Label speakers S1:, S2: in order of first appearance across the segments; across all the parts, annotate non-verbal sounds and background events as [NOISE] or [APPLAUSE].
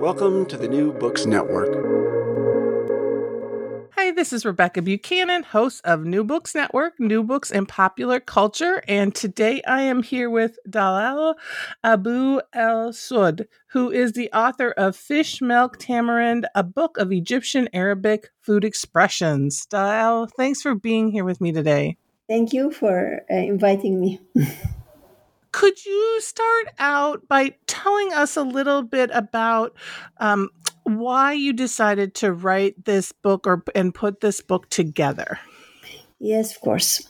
S1: Welcome to the New Books Network.
S2: Hi, this is Rebecca Buchanan, host of New Books Network, New Books in Popular Culture, and today I am here with Dalal Abo El Seoud, who is the author of Fish Milk Tamarind, a book of Egyptian Arabic food expressions. Dalal, thanks for being here with me today.
S3: Thank you for uh, inviting me. [LAUGHS]
S2: Could you start out by telling us a little bit about um, why you decided to write this book or and put this book together?
S3: Yes, of course.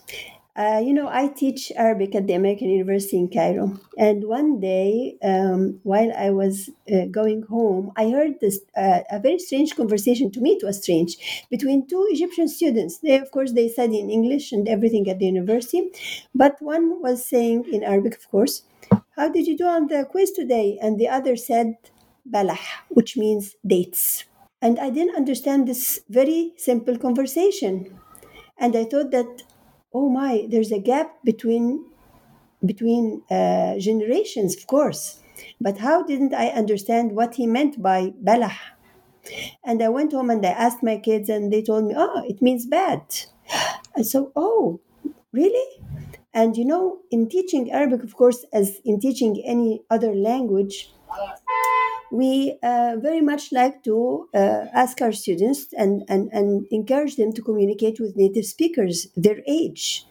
S3: Uh, you know, I teach Arabic at the American University in Cairo. And one day, um, while I was uh, going home, I heard this uh, a very strange conversation. To me, it was strange between two Egyptian students. They, of course, they study in English and everything at the university, but one was saying in Arabic, of course, "How did you do on the quiz today?" And the other said, "Balah," which means dates. And I didn't understand this very simple conversation, and I thought that oh my there's a gap between between uh, generations of course. But how didn't i understand what he meant by balah? And i went home and i asked my kids and they told me oh it means bad. And so oh really? And you know in teaching arabic of course as in teaching any other language we uh, very much like to uh, ask our students and, and, and encourage them to communicate with native speakers their age.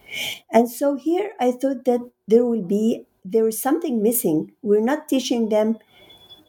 S3: And so here i thought that there will be there is something missing. We're not teaching them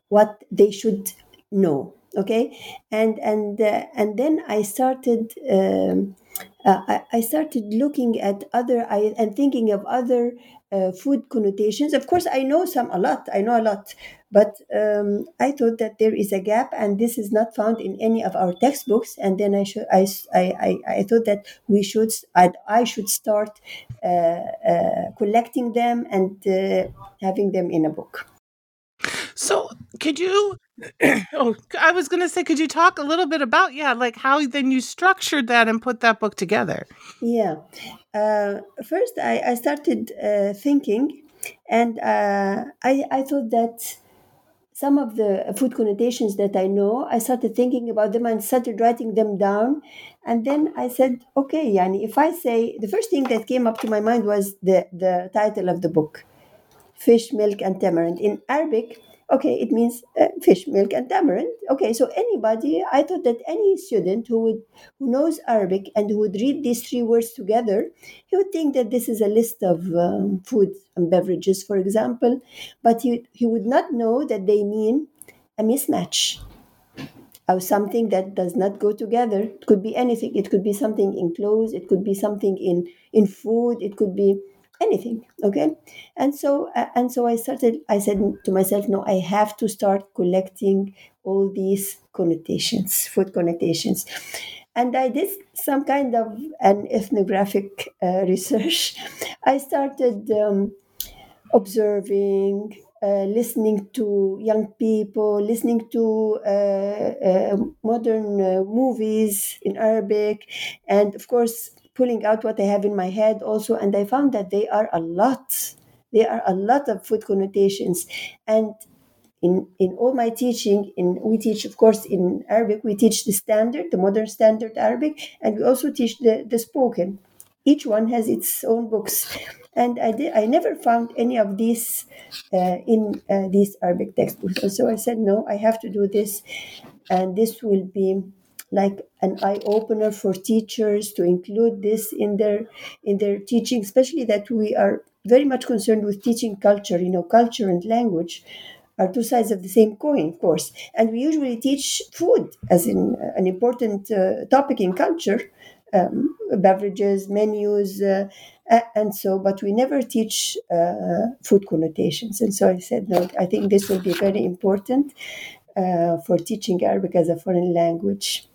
S3: what they should know okay? And and uh, and then i started um, uh, I, I started looking at other I, and thinking of other uh, food connotations. Of course, I know some a lot. I know a lot, but um, I thought that there is a gap, and this is not found in any of our textbooks. And then I should I I, I, thought that we should I, I should start uh, uh, collecting them and uh, having them in a book.
S2: So, could you? [CLEARS THROAT] oh, I was going to say, could you talk a little bit about yeah, like how then you structured that and put that book together?
S3: Yeah. Uh, first, I, I started uh, thinking, and uh, I I thought that some of the food connotations that I know, I started thinking about them and started writing them down. And then I said, okay, Yani, if I say the first thing that came up to my mind was the, the title of the book, Fish, Milk, and Tamarind. In Arabic, okay it means uh, fish milk and tamarind. Okay so anybody i thought that any student who would who knows arabic and who would read these three words together he would think that this is a list of um, food and beverages for example. But he, he would not know that they mean a mismatch or something that does not go together. It could be anything. It could be something in clothes. It could be something in in food. It could be anything okay? And so uh, and so i started i said to myself no i have to start collecting all these connotations food connotations. And i did some kind of an ethnographic uh, research. I started um, observing uh, listening to young people, listening to uh, uh, modern uh, movies in Arabic, and of course, pulling out what I have in my head also. And I found that they are a lot. There are a lot of food connotations. And in, in all my teaching, in we teach, of course, in Arabic, we teach the standard, the modern standard Arabic, and we also teach the, the spoken. Each one has its own books and I did. I never found any of these uh, in uh, these Arabic textbooks. And so I said, no, I have to do this, and this will be like an eye opener for teachers to include this in their in their teaching, especially that we are very much concerned with teaching culture. You know, culture and language are two sides of the same coin, of course. And we usually teach food as in an important uh, topic in culture. Um, beverages, menus, uh, and so but we never teach uh, food connotations and so i said no i think this will be very important uh, for teaching arabic as a foreign language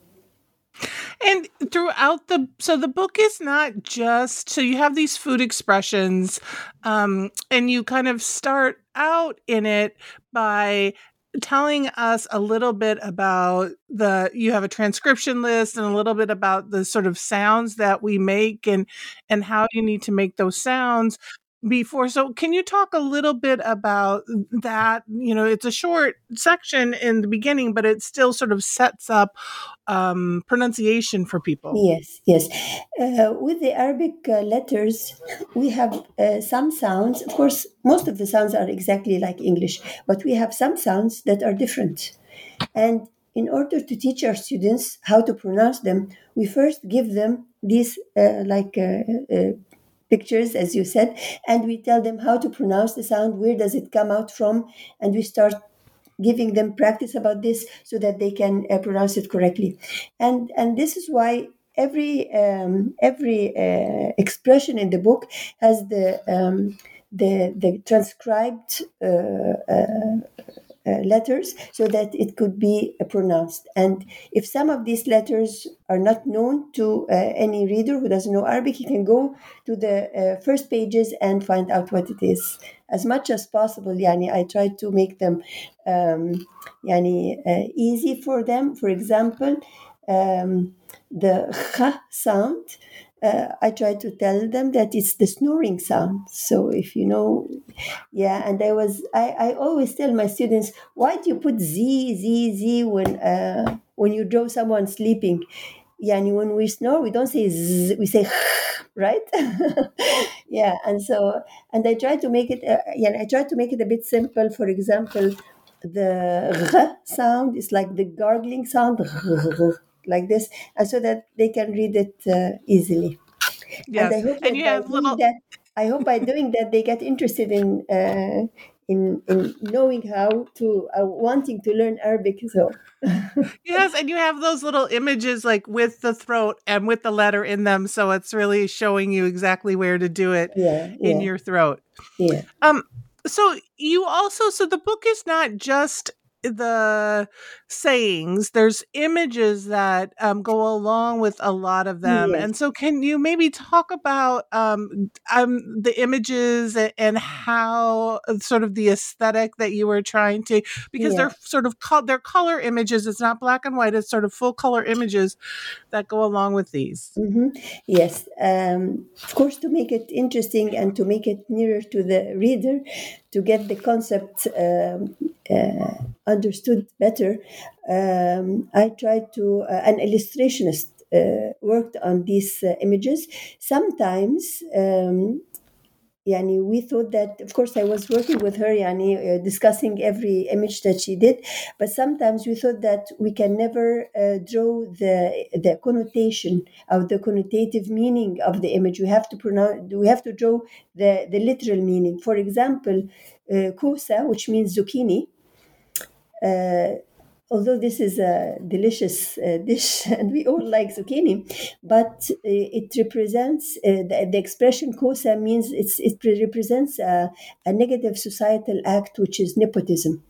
S2: and throughout the so the book is not just so you have these food expressions um and you kind of start out in it by telling us a little bit about the you have a transcription list and a little bit about the sort of sounds that we make and and how you need to make those sounds before so can you talk a little bit about that? You know it's a short section in the beginning but it still sort of sets up um, pronunciation for people.
S3: Yes yes. Uh, with the arabic uh, letters we have uh, some sounds. Of course most of the sounds are exactly like english but we have some sounds that are different. And in order to teach our students how to pronounce them we first give them these uh, like uh, uh, pictures, as you said, and we tell them how to pronounce the sound, where does it come out from, and we start giving them practice about this so that they can uh, pronounce it correctly. And and this is why every um, every uh, expression in the book has the um, the the transcribed uh, uh letters so that it could be uh, pronounced. And if some of these letters are not known to uh, any reader who doesn't know Arabic, he can go to the uh, first pages and find out what it is. As much as possible, yani, I try to make them um, yani, uh, easy for them. For example, um, the kh sound uh, I try to tell them that it's the snoring sound. So if you know, yeah, and I was I, I always tell my students, why do you put Z Z Z when uh, when you draw someone sleeping? Yeah, and when we snore, we don't say z, we say right. [LAUGHS] yeah, and so and I try to make it. Uh, yeah, I try to make it a bit simple. For example, the r sound is like the gargling sound [LAUGHS] like this, and so that they can read it uh, easily.
S2: Yes.
S3: And I hope
S2: and you have little.
S3: That, I hope by doing that they get interested in uh, in in knowing how to uh, wanting to learn Arabic. So [LAUGHS]
S2: yes, and you have those little images like with the throat and with the letter in them, so it's really showing you exactly where to do it
S3: yeah,
S2: in
S3: yeah.
S2: your throat.
S3: Yeah.
S2: Um. So you also so the book is not just the sayings there's images that um, go along with a lot of them
S3: Yes.
S2: and so can you maybe talk about um, um, the images and how uh, sort of the aesthetic that you were trying to because they're sort of col- they're color images it's not black and white it's sort of full color images that go along with these.
S3: Hmm Yes, um, of course, to make it interesting and to make it nearer to the reader, to get the concept um, uh, understood better, um, I tried to, uh, an illustrationist uh, worked on these uh, images. Sometimes um, yani we thought that of course i was working with her yani uh, discussing every image that she did but sometimes we thought that we can never uh, draw the the connotation of the connotative meaning of the image we have to pronounce we have to draw the the literal meaning for example uh, kusa which means zucchini although this is a delicious uh, [LAUGHS] dish and we all like zucchini, but uh, it represents uh, the, the expression kosa means it represents a, a negative societal act, which is nepotism.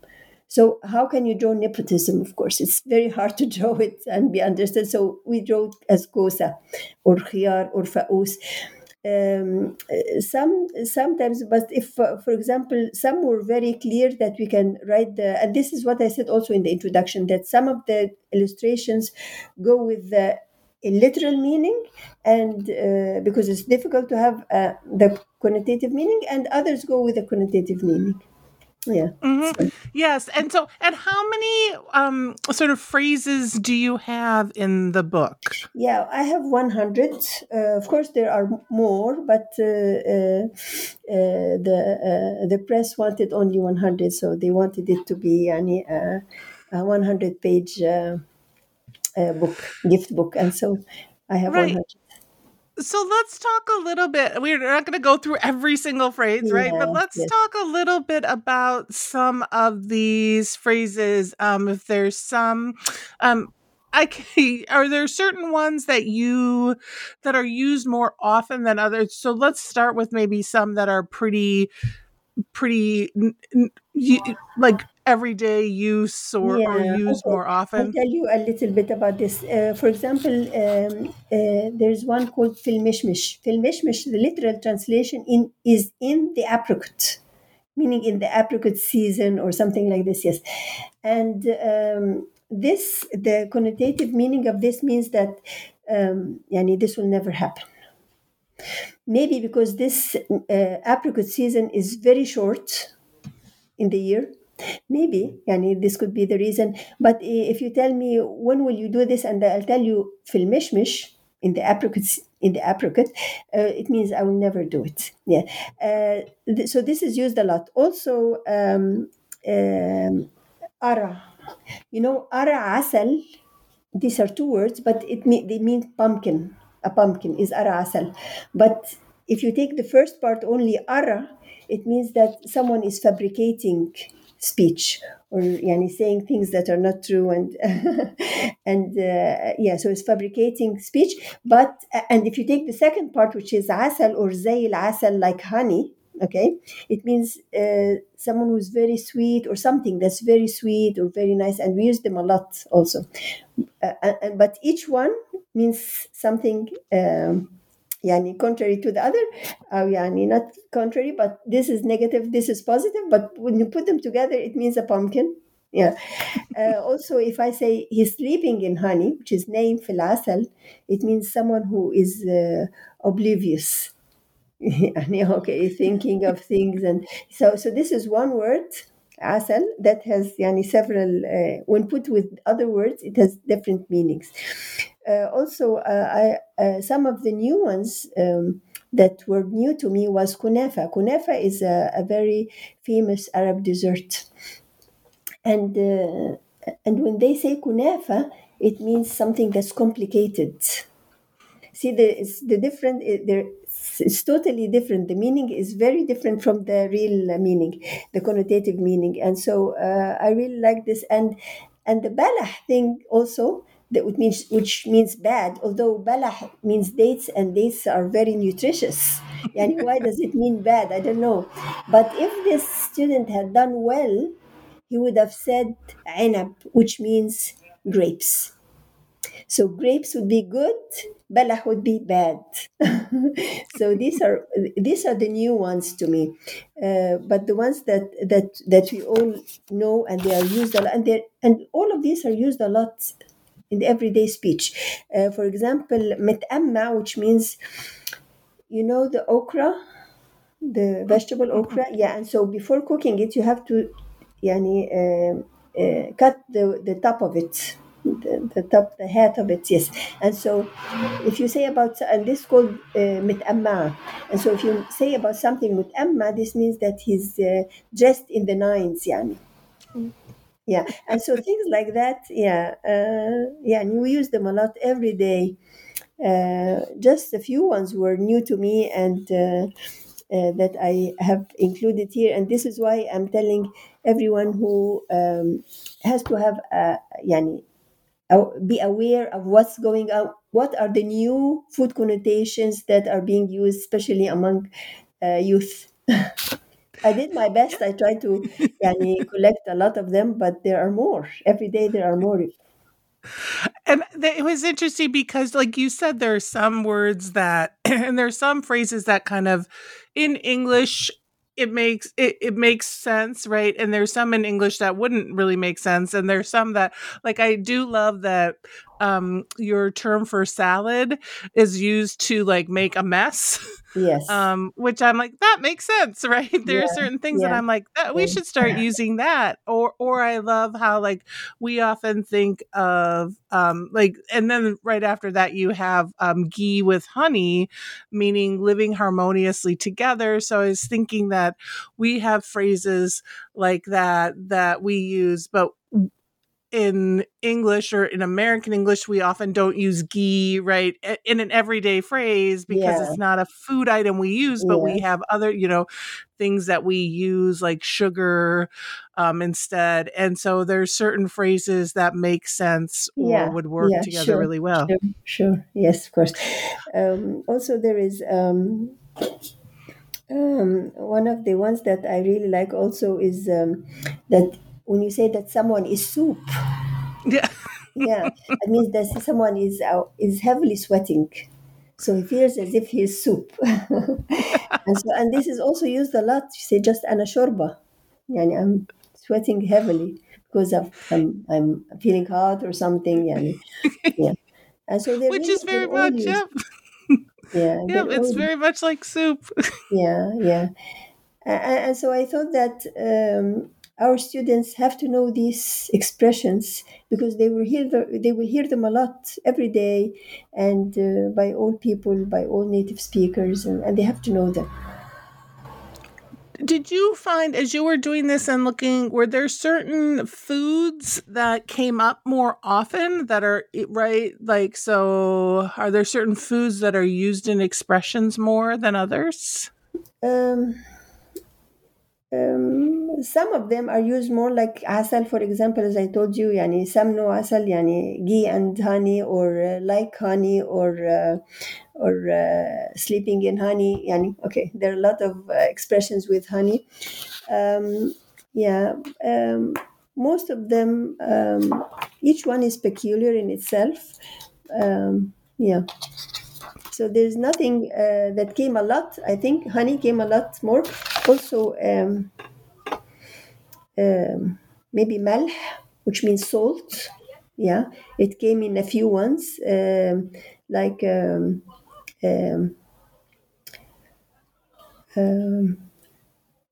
S3: So how can you draw nepotism? Of course, it's very hard to [LAUGHS] draw it and be understood. So we draw it as kosa or khiyar or faus. Um, some sometimes but if for example some were very clear that we can write the and this is what i said also in the introduction that some of the illustrations go with the literal meaning and uh, because it's difficult to have uh, the connotative meaning and others go with the connotative meaning yeah
S2: Mhm. Yes, and so and how many um sort of phrases do you have in the book?
S3: Yeah, I have 100. Uh, of course, there are more, but uh, uh, uh, the uh, the press wanted only 100, so they wanted it to be any, uh, a 100 page uh, uh, book, gift book, and so I have
S2: Right.
S3: 100.
S2: So let's talk a little bit. We're not going to go through every single phrase, right? But let's
S3: yes.
S2: talk a little bit about some of these phrases. Um, if there's some, um, I can, [LAUGHS] are there certain ones that you that are used more often than others? So let's start with maybe some that are pretty, pretty n- n- y- like everyday use or, or
S3: Yeah,
S2: used
S3: okay.
S2: more
S3: I'll
S2: often.
S3: tell you a little bit about this. Uh, for example, um, uh, there's one called filmishmish. Filmishmish, the literal translation in is in the apricot, meaning in the apricot season or something like this. Yes, and um, this the connotative meaning of this means that um, yani this will never happen. Maybe because this uh, apricot season is very short in the year? Maybe yani this could be the reason. But if you tell me when will you do this? And i'll tell you fil mishmish in the apricot in the apricot uh, it means i will never do it. Yeah. Uh, th- so this is used a lot. Also um, um, ara. You know ara asal these are two words but it mean, they mean pumpkin. A pumpkin is ara asal. But if you take the first part only ara it means that someone is fabricating speech or yani saying things that are not true and [LAUGHS] and uh, yeah so it's fabricating speech. But and if you take the second part which is asal or zay asal like honey okay it means uh, someone who's very sweet or something that's very sweet or very nice and we use them a lot also. Uh, and, but each one means something um, yani contrary to the other uh, yani not contrary but this is negative this is positive but when you put them together it means a pumpkin. Yeah. Uh, [LAUGHS] also if i say he's sleeping in honey which is name filasal it means someone who is uh, oblivious. [LAUGHS] Okay thinking of things and so so this is one word asal that has yani several uh, when put with other words it has different meanings also uh, I, uh, some of the new ones um, that were new to me was kunafa kunafa is a, a very famous arab dessert. And uh, and when they say kunafa it means something that's complicated. See the it's the different there it's totally different. The meaning is very different from the real meaning the connotative meaning. And so uh, i really like this. And and the balah thing also that which means which means bad although balah means dates and dates are very nutritious. And [LAUGHS] why does it mean bad? I don't know. But if this student had done well he would have said ainab which means grapes. So grapes would be good, balah would be bad. [LAUGHS] so these are these are the new ones to me, uh, but the ones that that that we all know and they are used a lot, and they and all of these are used a lot in the everyday speech. Uh, for example, mit'amma, which means you know the okra, the vegetable okra, yeah. And so before cooking it, you have to, yani, uh, uh, cut the the top of it the, the top, the head of it, yes. And so, if you say about, and this is called uh, mit'amma. And so, if you say about something mit'amma, this means that he's uh, dressed in the nines, yani. Yeah, and so things like that, yeah, uh, yeah, and we use them a lot every day. Uh, just a few ones were new to me and uh, uh, that I have included here, and this is why I'm telling everyone who um, has to have, a, yani, be aware of what's going on what are the new food connotations that are being used especially among uh, youth [LAUGHS] i did my best. I tried to yani, collect a lot of them but there are more. Every day there are more.
S2: And it was interesting because like you said there are some words that [CLEARS THROAT] and there are some phrases that kind of in english it makes it, it makes sense right? And there's some in english that wouldn't really make sense. And there's some that like i do love that um your term for salad is used to like make a mess.
S3: Yes. [LAUGHS]
S2: um which i'm like that makes sense [LAUGHS] right? There are certain things that i'm like that we
S3: Yeah.
S2: should start [LAUGHS] using that or or i love how like we often think of um like and then right after that you have um ghee with honey meaning living harmoniously together. So i was thinking that we have phrases like that that we use but in English or in American English, we often don't use ghee, right, in an everyday phrase because
S3: Yeah.
S2: it's not a food item we use, but we have other, you know, things that we use like sugar um, instead. And so there's certain phrases that make sense or
S3: Yeah,
S2: would work
S3: yeah,
S2: together
S3: sure,
S2: really well.
S3: Sure, sure. Yes, of course. Um, also, there is um, um, one of the ones that I really like. Also, is um, that when you say that someone is soup,
S2: Yeah. [LAUGHS]
S3: yeah, it means that someone is uh, is heavily sweating. So he feels as if he's soup, [LAUGHS] and so and this is also used a lot. You say just ana shorba, yani I'm sweating heavily because of I'm I'm feeling hot or something, yani. [LAUGHS] yeah. And so
S2: Which
S3: really-
S2: is very much,
S3: used. Yeah,
S2: Yep,
S3: they're
S2: it's very much like soup.
S3: yeah, yeah. A- a- And so I thought that um, our students have to know these expressions because they will hear the, they will hear them a lot every day, and uh, by all people, by all native speakers, and, and they have to know them.
S2: Did you find as you were doing this and looking, were there certain foods that came up more often that are right? Like, so are there certain foods that are used in expressions more than others?
S3: Um, um, some of them are used more like asal, for example, as I told you, yani some no asal, yani ghee and honey, or uh, like honey, or uh, or uh, sleeping in honey. Yani okay, there are a lot of uh, expressions with honey. Um, yeah, um, most of them, um, each one is peculiar in itself. Um, yeah. So there's nothing uh, that came a lot. I think honey came a lot more also um, um, maybe malh, which means salt. Yeah, it came in a few ones, um, like um, um, um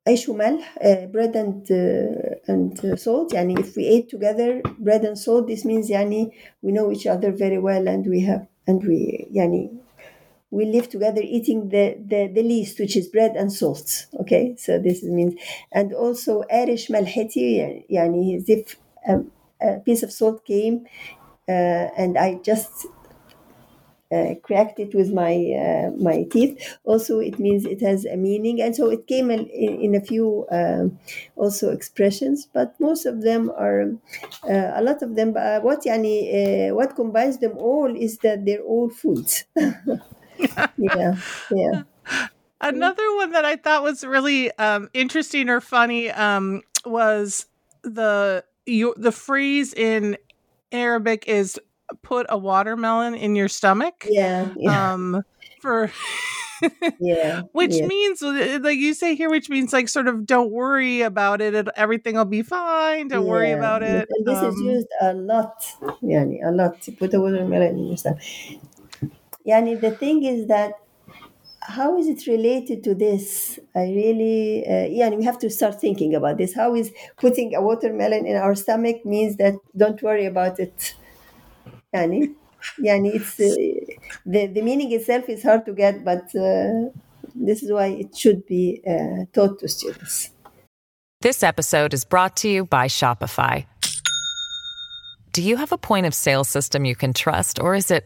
S3: uh, bread and uh, and uh, salt. Yani if we ate together bread and salt, this means yani we know each other very well and we have and we yani we live together eating the, the, the least, which is bread and salt. Okay, so this means, and also arish malheti, yani as if um, a piece of salt came uh, and I just uh, cracked it with my uh, my teeth. Also, it means it has a meaning, and so it came in, in a few um, also expressions, but most of them are uh, a lot of them. What yani, uh, what combines them all is that they're all foods. [LAUGHS] yeah, yeah.
S2: Another one that I thought was really um, interesting or funny um, was the your, the phrase in Arabic is "put a watermelon in your stomach."
S3: Yeah, yeah,
S2: Um, for [LAUGHS]
S3: yeah.
S2: which
S3: yeah.
S2: means like you say here, which means like sort of don't worry about it. it everything will be fine. Don't worry about it.
S3: And this is
S2: Um,
S3: used a lot. Yani, a lot. Put a watermelon in your stomach. Yani, the thing is that how is it related to this? I really, uh, yeah, we have to start thinking about this. How is putting a watermelon in our stomach means that don't worry about it? Yani, yani it's uh, the the meaning itself is hard to get, but uh, this is why it should be uh, taught to students.
S4: This episode is brought to you by Shopify. Do you have a point of sale system you can trust, or is it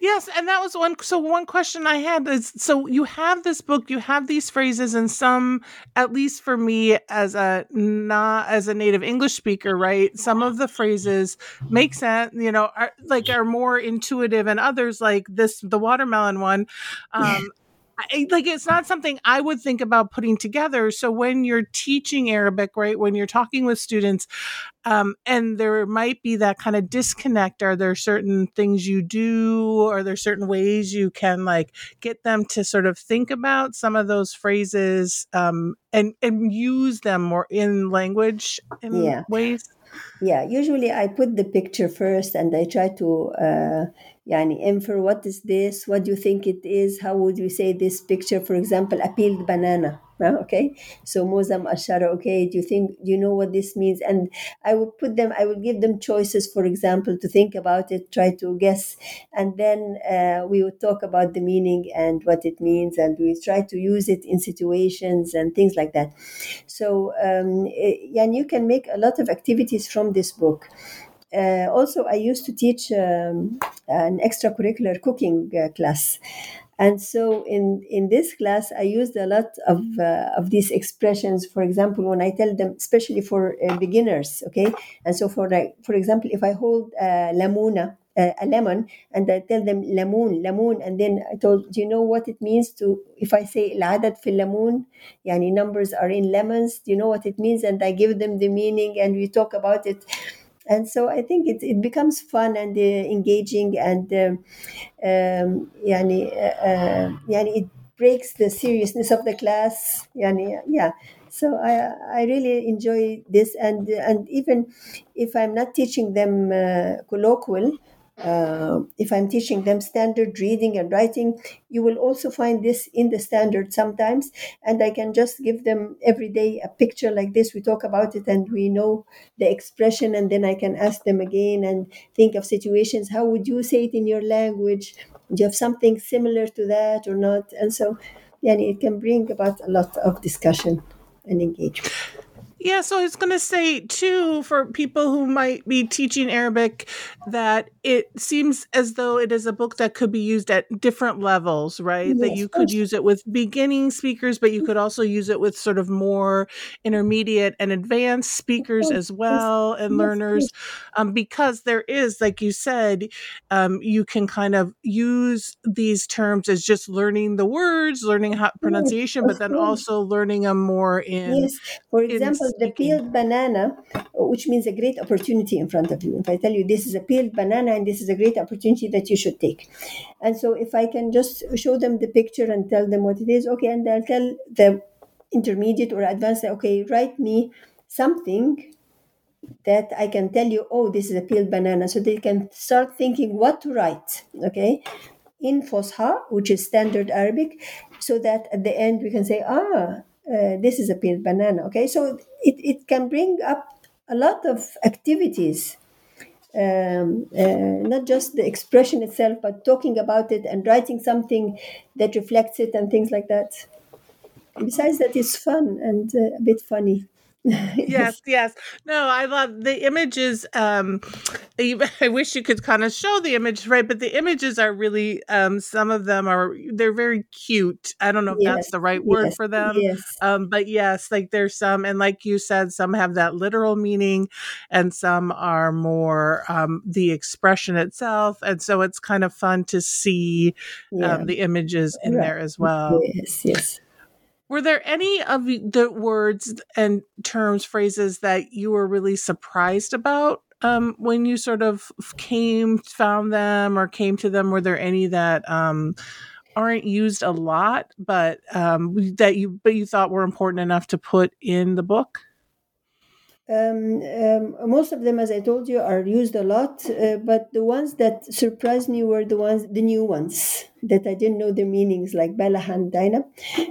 S2: Yes, and that was one. So one question I had is: so you have this book, you have these phrases, and some, at least for me as a not as a native English speaker, right? Some of the phrases make sense, you know, are like are more intuitive, and others like this, the watermelon one. [LAUGHS] Um, I, like it's not something I would think about putting together. So when you're teaching Arabic, right, when you're talking with students, um, and there might be that kind of disconnect. Are there certain things you do? Are there certain ways you can like get them to sort of think about some of those phrases um, and and use them more in language in
S3: Yeah.
S2: ways?
S3: Yeah, usually I put the picture first and I try to uh, يعني infer what is this? What do you think it is? How would you say this picture? For example, a peeled banana. huh? Okay, so Mozam Ashara, okay, do you think, do you know what this means? And I would put them, I would give them choices, for example, to think about it, try to guess, and then uh, we would talk about the meaning and what it means, and we try to use it in situations and things like that. So, um, eh, and you can make a lot of activities from this book. Uh, also, I used to teach um, an extracurricular cooking uh, class. And so, in, in this class, I used a lot of, uh, of these expressions. For example, when I tell them, especially for uh, beginners, okay? And so, for, like, for example, if I hold uh, lamuna, uh, a lemon, and I tell them lamoon, lamoon, and then I told, do you know what it means to, if I say العدد في الليمون, يعني numbers are in lemons, do you know what it means? And I give them the meaning and we talk about it and so I think it, it becomes fun and uh, engaging and um, um yani, uh, uh, yani it breaks the seriousness of the class yani, yeah. So I, I really enjoy this and and even if I'm not teaching them uh, colloquial uh, if I'm teaching them standard reading and writing, you will also find this in the standard sometimes. And I can just give them every day a picture like this. We talk about it and we know the expression, and then I can ask them again and think of situations. How would you say it in your language? Do you have something similar to that or not? And so, yeah, it can bring about a lot of discussion and engagement.
S2: Yeah, so I was going to say too for people who might be teaching Arabic that it seems as though it is a book that could be used at different levels, right? that you could use it with beginning speakers, but you could also use it with sort of more intermediate and advanced speakers as well and
S3: yes,
S2: learners um, because there is, like you said, um, you can kind of use these terms as just learning the words, learning how pronunciation, but then also learning them more in
S3: Yes, for example, the peeled banana, which means a great opportunity in front of you. If I tell you this is a peeled banana and this is a great opportunity that you should take. And so if I can just show them the picture and tell them what it is, okay, and I'll tell the intermediate or advanced, okay, write me something that I can tell you, oh, this is a peeled banana. So they can start thinking what to write, okay, in Fosha, which is standard Arabic, so that at the end we can say, ah, uh, this is a peeled banana, okay. So it, it can bring up a lot of activities. Um, uh, not just the expression itself, but talking about it and writing something that reflects it and things like that. Besides that, it's fun and uh, a bit funny. [LAUGHS]
S2: yes yes no i love the images um [LAUGHS] i wish you could kind of show the image right but the images are really um some of them are they're very cute i don't know if that's the right word
S3: yes,
S2: for them
S3: yes.
S2: um but yes like there's some and like you said some have that literal meaning and some are more um the expression itself and so it's kind of fun to see
S3: Yeah.
S2: um the images in
S3: Right.
S2: there as well
S3: Yes, yes.
S2: Were there any of the words and terms, phrases that you were really surprised about um, when you sort of came, found them, or came to them? Were there any that um, aren't used a lot, but um, that you but you thought were important enough to put in the book?
S3: Um, um, most of them, as I told you, are used a lot, uh, but the ones that surprised me were the ones, the new ones that I didn't know their meanings, like Balahan Daina,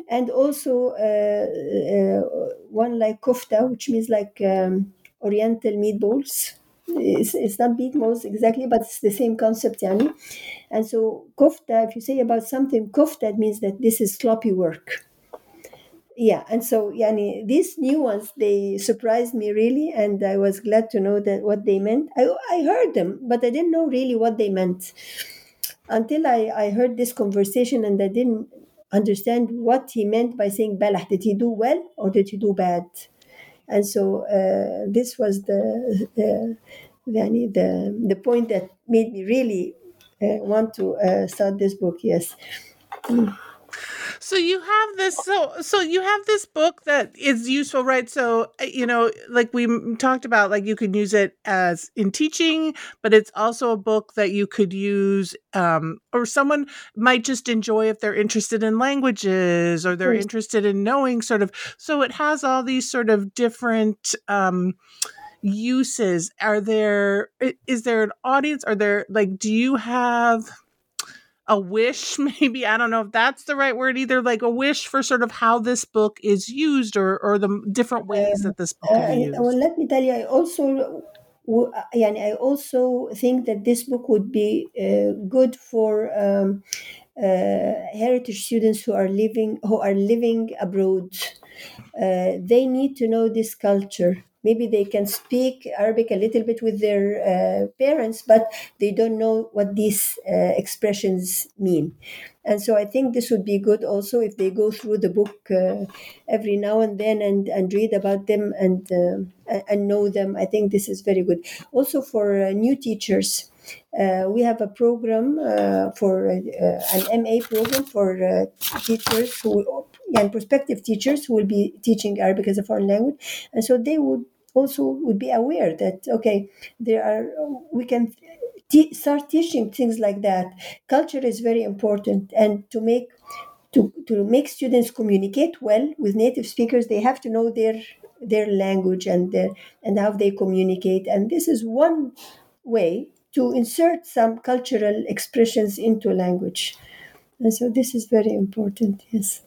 S3: and also uh, uh, one like kofta, which means like um, Oriental meatballs. It's, it's not meatballs exactly, but it's the same concept, yani. And so kofta, if you say about something kofta, it means that this is sloppy work yeah and so yani these new ones they surprised me really and i was glad to know that what they meant i, I heard them but i didn't know really what they meant until I, I heard this conversation and I didn't understand what he meant by saying balah. Did he do well or did he do bad? And so uh, this was the, the, the, the, the point that made me really uh, want to uh, start this book, yes.
S2: So you have this so so you have this book that is useful, right? So uh, you know, like we talked about, like you can use it as in teaching, but it's also a book that you could use, um, or someone might just enjoy if they're interested in languages or they're interested in knowing sort of. So it has all these sort of different. Um, uses are there is there an audience are there like do you have a wish [LAUGHS] maybe i don't know if that's the right word either like a wish for sort of how this book is used or or the different ways um, that this book can be uh, used
S3: well let me tell you i also yeah, I also think that this book would be uh, good for um, uh, heritage students who are living who are living abroad. Uh, they need to know this culture maybe they can speak Arabic a little bit with their uh, parents, but they don't know what these uh, expressions mean. And so I think this would be good also if they go through the book uh, every now and then and, and read about them and uh, and know them. I think this is very good. Also for uh, new teachers. Uh, we have a program for an MA program for teachers who and prospective teachers who will be teaching Arabic as a foreign language, and so they would also would be aware that okay there are we can t- start teaching things like that. Culture is very important and to make to, to make students communicate well with native speakers they have to know their their language and their and how they communicate. And this is one way to insert some cultural expressions into language. And so this is very important yes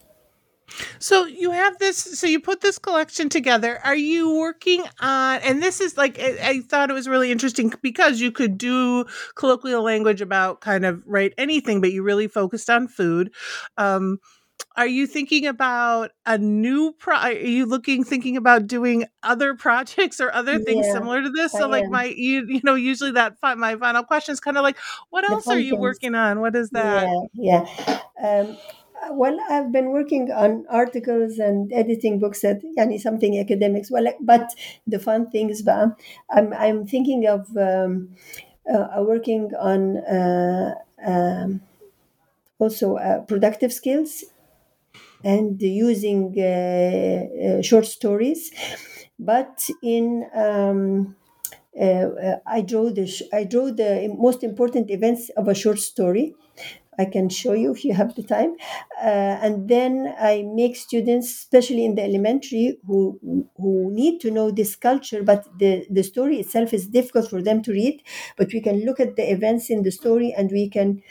S2: so you have this. So you put this collection together. Are you working on? And this is like I, I, thought it was really interesting because you could do colloquial language about kind of write anything, but you really focused on food. Um, are you thinking about a new pro? Are you looking thinking about doing other [LAUGHS] projects or other things yeah, similar to this? So I like my you you know usually that my final question is kind of like what else are you working on? What is that?
S3: Yeah, yeah. Um, well, I've been working on articles and editing books at yani something academics. Well, but the fun things, but I'm I'm thinking of um, uh, working on uh, um, also uh, productive skills and using uh, uh, short stories, but in um, uh, I draw the I draw the most important events of a short story I can show you if you have the time. Uh, and then I make students, especially in the elementary, who who need to know this culture, but the, the story itself is difficult for them to read. But we can look at the events in the story and we can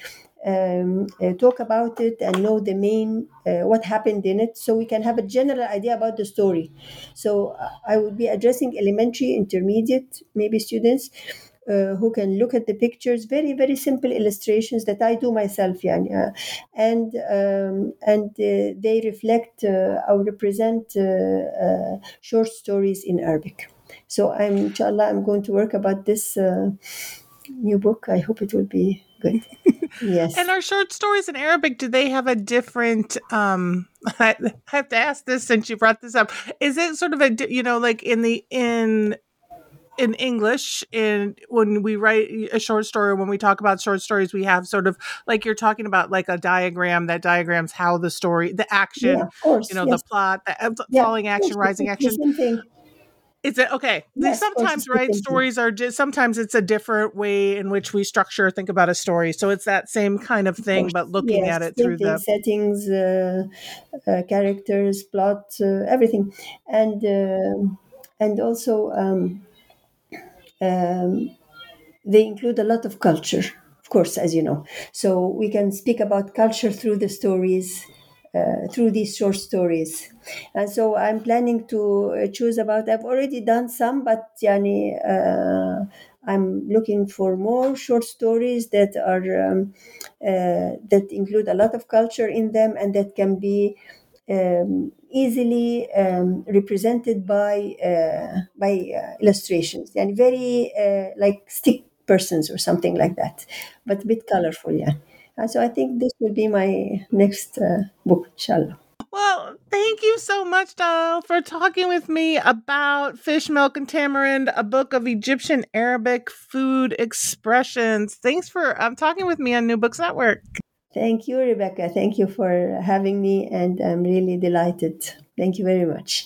S3: um, uh, talk about it and know the main uh, what happened in it so we can have a general idea about the story so uh, i would be addressing elementary intermediate maybe students uh, who can look at the pictures very very simple illustrations that i do myself yeah, and um, and uh, they reflect uh, or represent uh, uh, short stories in arabic. So i'm inshallah i'm going to work about this uh, new book. I hope it will be good. [LAUGHS] Yes.
S2: And our short stories in arabic do they have a different um [LAUGHS] I have to ask this since you brought this up. Is it sort of a you know like in the in in English, and when we write a short story, when we talk about short stories, we have sort of like you're talking about like a diagram that diagrams how the story, the action, yeah, course, you know, yes. the plot, the uh, yeah, falling action, rising action. Is it okay? Yes, sometimes, right? Stories are just sometimes it's a different way in which we structure, think about a story. So it's that same kind of thing, but looking yes, at it through the
S3: settings, uh, uh, characters, plot, uh, everything, and um, and also. Um, um, they include a lot of culture, of course, as you know. So we can speak about culture through the stories, uh, through these short stories. And so I'm planning to uh, choose about, I've already done some, but yani, uh, I'm looking for more short stories that are um, uh, that include a lot of culture in them and that can be um, easily um, represented by uh, by uh, illustrations and very uh, like stick persons or something like that, but a bit colorful, yeah. Uh, so I think this will be my next uh, book, inshallah.
S2: Well, thank you so much, Dal, for talking with me about Fish, Milk, and Tamarind, a book of Egyptian Arabic food expressions. Thanks for um, talking with me on New Books Network.
S3: Thank you, Rebecca. Thank you for having me, and I'm really delighted. Thank you very much.